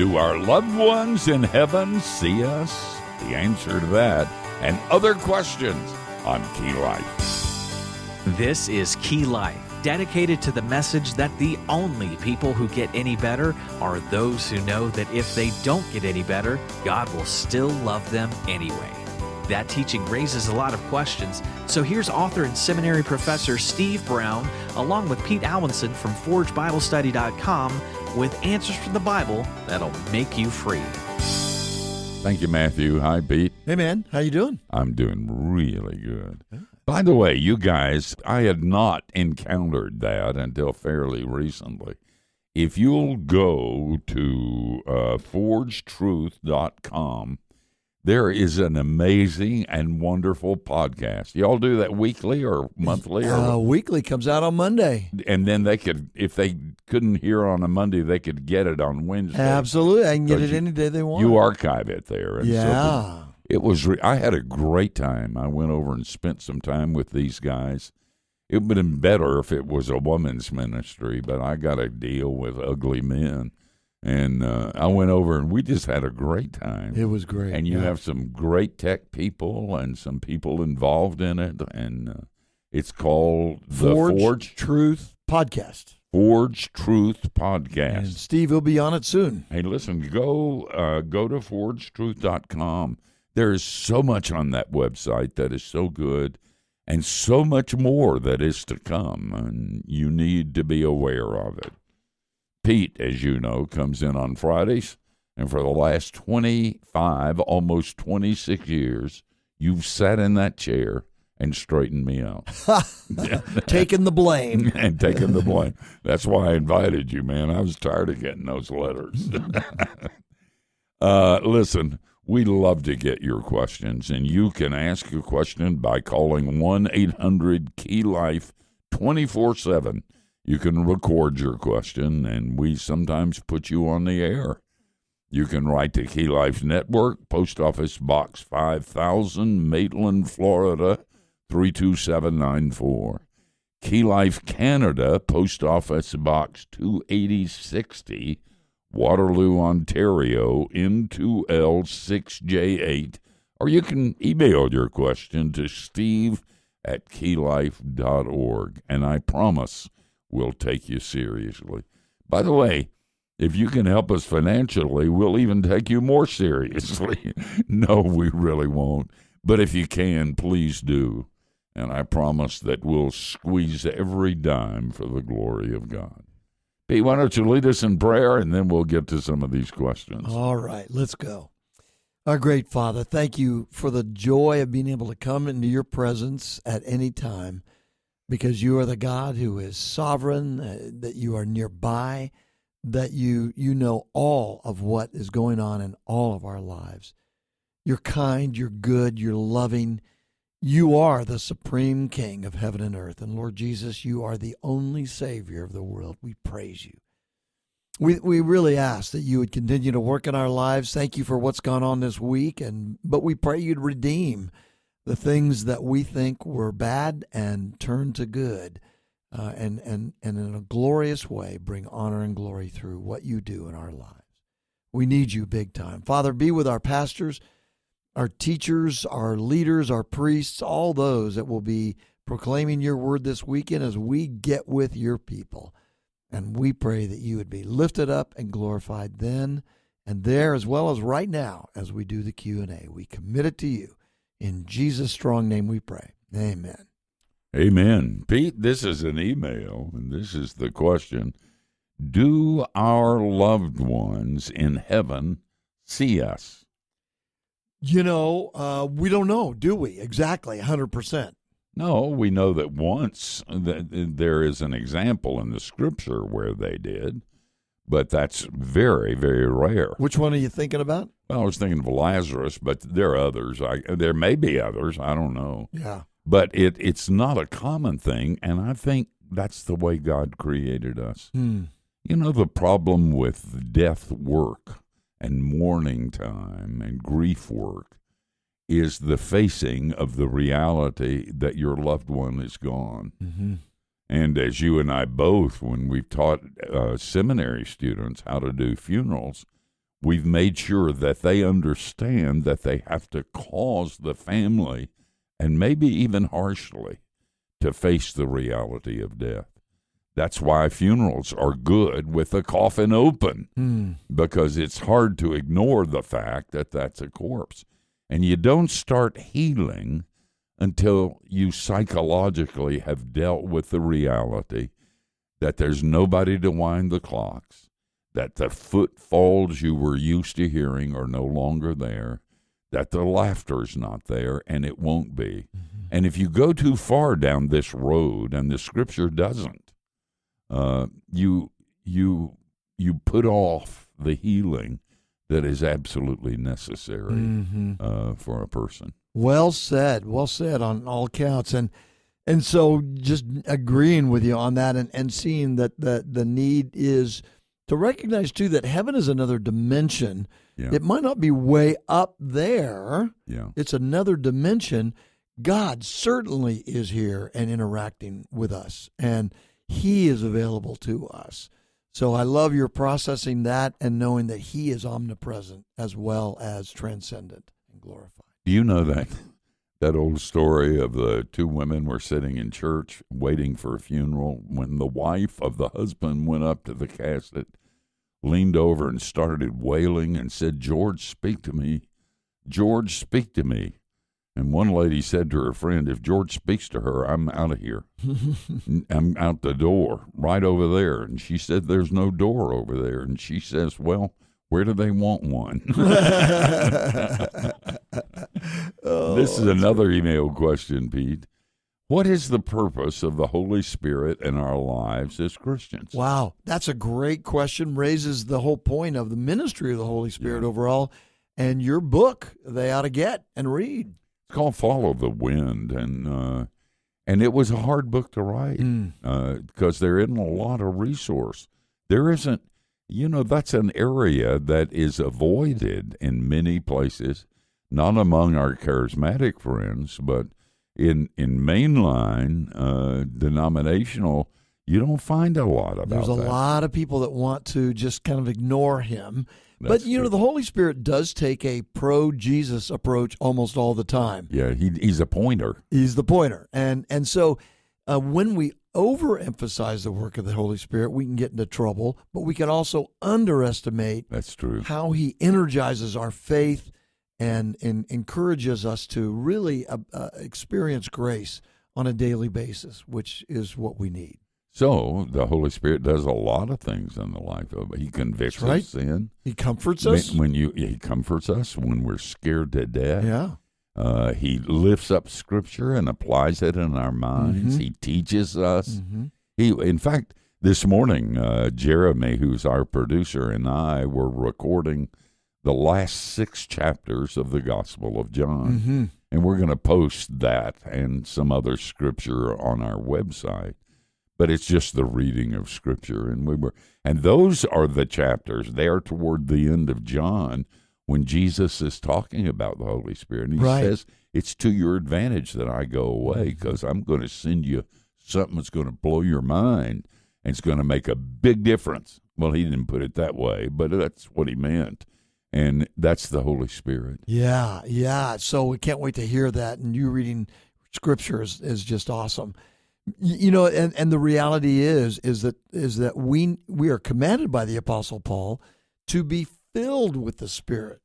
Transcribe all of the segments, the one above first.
Do our loved ones in heaven see us? The answer to that and other questions on Key Life. This is Key Life, dedicated to the message that the only people who get any better are those who know that if they don't get any better, God will still love them anyway. That teaching raises a lot of questions, so here's author and seminary professor Steve Brown, along with Pete Alwinson from ForgeBibleStudy.com, with answers from the Bible that'll make you free. Thank you, Matthew. Hi, Pete. Hey, man. How you doing? I'm doing really good. By the way, you guys, I had not encountered that until fairly recently. If you'll go to uh, forgetruth.com, there is an amazing and wonderful podcast. Y'all do that weekly or monthly, or, Uh, weekly comes out on Monday. and then they could, if they couldn't hear on a Monday, they could get it on Wednesday. Absolutely. I can get it any day they want. You archive it there. And so Yeah. it was. Re- I had a great time. I went over and spent some time with these guys. It would have been better if it was a woman's ministry, but I got to deal with ugly men, and uh, I went over and we just had a great time. It was great. and you yeah. have some great tech people and some people involved in it, and uh, it's called the Forge, Forge Truth Podcast. Forge Truth And Podcast. Steve will be on it soon. Hey, listen, go uh, go to forgetruth.com. There is so much on that website that is so good and so much more that is to come, and you need to be aware of it. Pete, as you know, comes in on Fridays, and for the last 25, almost 26 years, you've sat in that chair and straightened me out Taking the blame. and taking the blame. That's why I invited you, man. I was tired of getting those letters. uh, listen, we love to get your questions, and you can ask a question by calling 1 800 Key Life 24 7. You can record your question, and we sometimes put you on the air. You can write to Key Life Network, Post Office Box 5000, Maitland, Florida 32794. Key Life Canada, Post Office Box 28060, Waterloo, Ontario, N2L6J8. Or you can email your question to steve at keylife.org, and I promise we'll take you seriously. By the way, if you can help us financially, we'll even take you more seriously. no, we really won't. But if you can, please do. And I promise that we'll squeeze every dime for the glory of God. Pete, why don't you lead us in prayer and then we'll get to some of these questions. All right, let's go. Our great Father, thank you for the joy of being able to come into your presence at any time because you are the God who is sovereign, uh, that you are nearby, that you you know all of what is going on in all of our lives. You're kind, you're good, you're loving. You are the supreme king of heaven and earth. And Lord Jesus, you are the only savior of the world. We praise you. We we really ask that you would continue to work in our lives. Thank you for what's gone on this week and but we pray you'd redeem the things that we think were bad and turn to good. Uh, and, and, and in a glorious way, bring honor and glory through what you do in our lives. We need you big time. Father, be with our pastors, our teachers, our leaders, our priests, all those that will be proclaiming your word this weekend as we get with your people. And we pray that you would be lifted up and glorified then and there as well as right now as we do the Q&A. We commit it to you. In Jesus' strong name we pray. Amen. Amen. Pete, this is an email, and this is the question Do our loved ones in heaven see us? You know, uh, we don't know, do we? Exactly, 100%. No, we know that once that there is an example in the scripture where they did, but that's very, very rare. Which one are you thinking about? Well, I was thinking of Lazarus, but there are others. I, there may be others. I don't know. Yeah. But it, it's not a common thing, and I think that's the way God created us. Hmm. You know, the problem with death work and mourning time and grief work is the facing of the reality that your loved one is gone. Mm-hmm. And as you and I both, when we've taught uh, seminary students how to do funerals, we've made sure that they understand that they have to cause the family, and maybe even harshly, to face the reality of death. That's why funerals are good with the coffin open Mm. because it's hard to ignore the fact that that's a corpse. And you don't start healing until you psychologically have dealt with the reality that there's nobody to wind the clocks, that the footfalls you were used to hearing are no longer there, that the laughter's not there, and it won't be. And if you go too far down this road, and the scripture doesn't, uh, you you you put off the healing that is absolutely necessary Mhm. uh, for a person. Well said. Well said on all counts. And and so just agreeing with you on that and, and seeing that the, the need is to recognize too that heaven is another dimension. Yeah, It might not be way up there. yeah, It's another dimension. God certainly is here and interacting with us, and He is available to us. So I love your processing that and knowing that He is omnipresent as well as transcendent and glorified. Do you know that that old story of the two women were sitting in church waiting for a funeral when the wife of the husband went up to the casket, leaned over and started wailing and said, "George, speak to me. George, speak to me." And one lady said to her friend, "If George speaks to her, I'm out of here. I'm out the door, right over there." And she said, "There's no door over there." And she says, "Well." Where do they want one? this is another email question, Pete. What is the purpose of the Holy Spirit in our lives as Christians? Wow, that's a great question. Raises the whole point of the ministry of the Holy Spirit Yeah. overall. And your book, they ought to get and read. It's called Follow the Wind, and uh, and it was a hard book to write Mm. because there isn't a lot of resource. There isn't, you know, that's an area that is avoided in many places, not among our charismatic friends, but in in mainline uh, denominational. You don't find a lot about There's a that. lot of people that want to just kind of ignore him. That's but, you know, the Holy Spirit does take a pro Jesus approach almost all the time. Yeah, he, he's a pointer. He's the pointer. And, and so uh, when we overemphasize the work of the Holy Spirit, we can get into trouble, but we can also underestimate That's true. how he energizes our faith and, and encourages us to really uh, uh, experience grace on a daily basis, which is what we need. So the Holy Spirit does a lot of things in the life of He convicts right. of sin. He comforts us. When you He comforts us when we're scared to death. yeah. Uh, he lifts up Scripture and applies it in our minds. Mhm. He teaches us. hmm He, in fact, this morning, uh, Jeremy, who's our producer, and I were recording the last six chapters of the Gospel of John. hmm and we're going to post that and some other scripture on our website. But it's just the reading of scripture. And we were and those are the chapters. They are toward the end of john when jesus is talking about the holy spirit. And he Right. says it's to your advantage that i go away because i'm going to send you something that's going to blow your mind and it's going to make a big difference. Well he didn't put it that way but that's what he meant and that's the holy spirit Yeah, yeah. So we can't wait to hear that. And you reading scripture is, is just awesome. You know, and, and the reality is is that is that we we are commanded by the apostle Paul to be filled with the Spirit,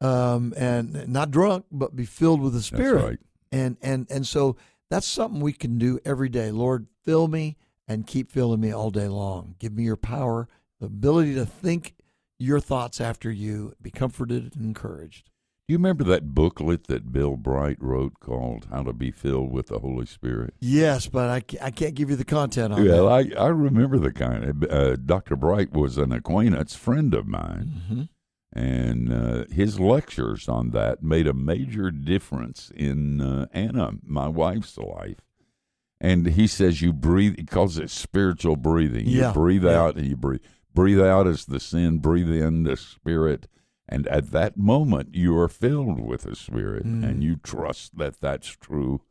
um, and not drunk, but be filled with the Spirit. that's right And and and so that's something we can do every day. Lord, fill me and keep filling me all day long. Give me your power, the ability to think your thoughts after you, be comforted and encouraged. Do you remember that booklet that Bill Bright wrote called How to Be Filled with the Holy Spirit? Yes, but I, I can't give you the content on Well, that. I, I remember the kind of. Uh, Dr. Bright was an acquaintance friend of mine, Mhm. and uh, his lectures on that made a major difference in uh, Anna, my wife's life. And he says you breathe, he calls it spiritual breathing. You Yeah, breathe yeah. out and you breathe. Breathe out as the sin, breathe in the spirit. And at that moment, you are filled with the Spirit, Mm. and you trust that that's true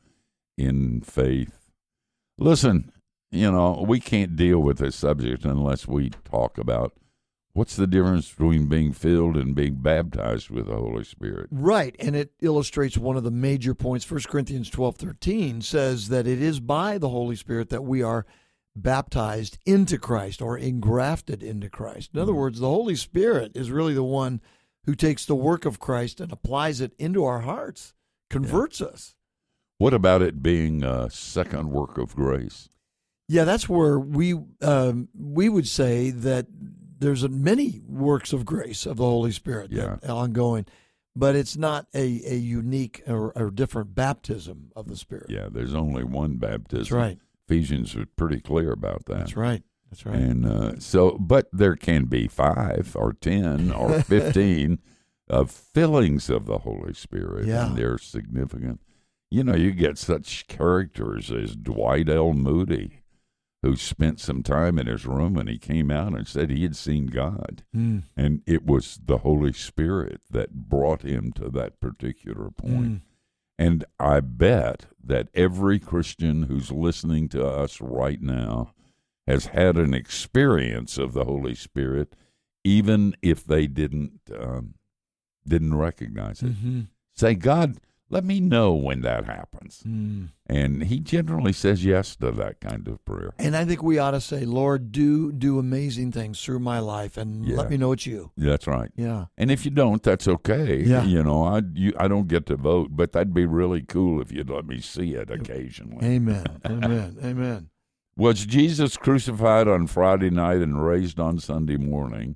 in faith. Listen, you know, we can't deal with this subject unless we talk about What's the difference between being filled and being baptized with the Holy Spirit? Right, and it illustrates one of the major points. 1 Corinthians 12 13 says that it is by the Holy Spirit that we are baptized into Christ or engrafted into Christ. In other words, the Holy Spirit is really the one who takes the work of Christ and applies it into our hearts, converts us. What about it being a second work of grace? Yeah, that's where we um, we would say that there's many works of grace of the Holy Spirit Yeah. ongoing, but it's not a, a unique or, or different baptism of the Spirit. Yeah, there's only one baptism. That's right. Ephesians is pretty clear about that. That's right. That's right. And uh, so, but there can be five or 10 or 15 of fillings of the Holy Spirit. Yeah. And they're significant. You know, you get such characters as Dwight L. Moody, who spent some time in his room and he came out and said he had seen God. Mm. And it was the Holy Spirit that brought him to that particular point. Mm. And I bet that every Christian who's listening to us right now has had an experience of the Holy Spirit, even if they didn't um, didn't recognize it. Mhm. Say, God, let me know when that happens. Mm. And He generally says yes to that kind of prayer. And I think we ought to say, Lord, do do amazing things through my life, and Yeah. let me know it's you. That's right. Yeah. And if you don't, that's okay. Yeah. You know, I you, I don't get to vote, but that'd be really cool if you'd let me see it occasionally. Amen. Amen. Amen. Was Jesus crucified on Friday night and raised on Sunday morning?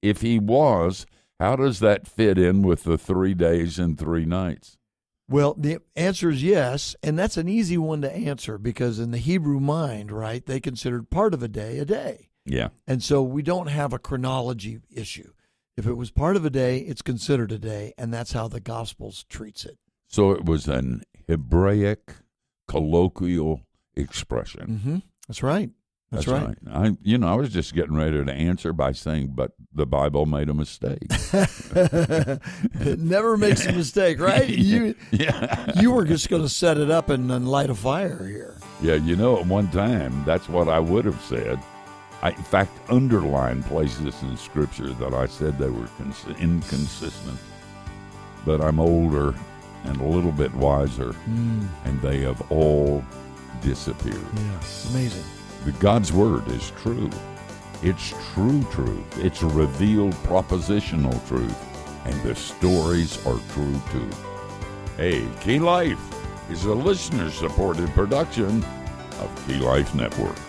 If he was, how does that fit in with the three days and three nights? Well, the answer is yes, and that's an easy one to answer because in the Hebrew mind, right, they considered part of a day a day. Yeah. And so we don't have a chronology issue. If it was part of a day, it's considered a day, and that's how the Gospels treats it. So it was an Hebraic colloquial expression. Mm-hmm. That's right. That's, right. I, you know, I was just getting ready to answer by saying, "But the Bible made a mistake." it never makes a mistake, right? You yeah. you were just going to set it up and, and light a fire here. Yeah, you know, at one time, that's what I would have said. I, in fact, underlined places in Scripture that I said they were cons- inconsistent. But I'm older and a little bit wiser, hmm. and they have all disappeared. Yeah, amazing. The God's Word is true. It's true truth. It's revealed propositional truth. And the stories are true too. Hey, Key Life is a listener supported production of Key Life Network.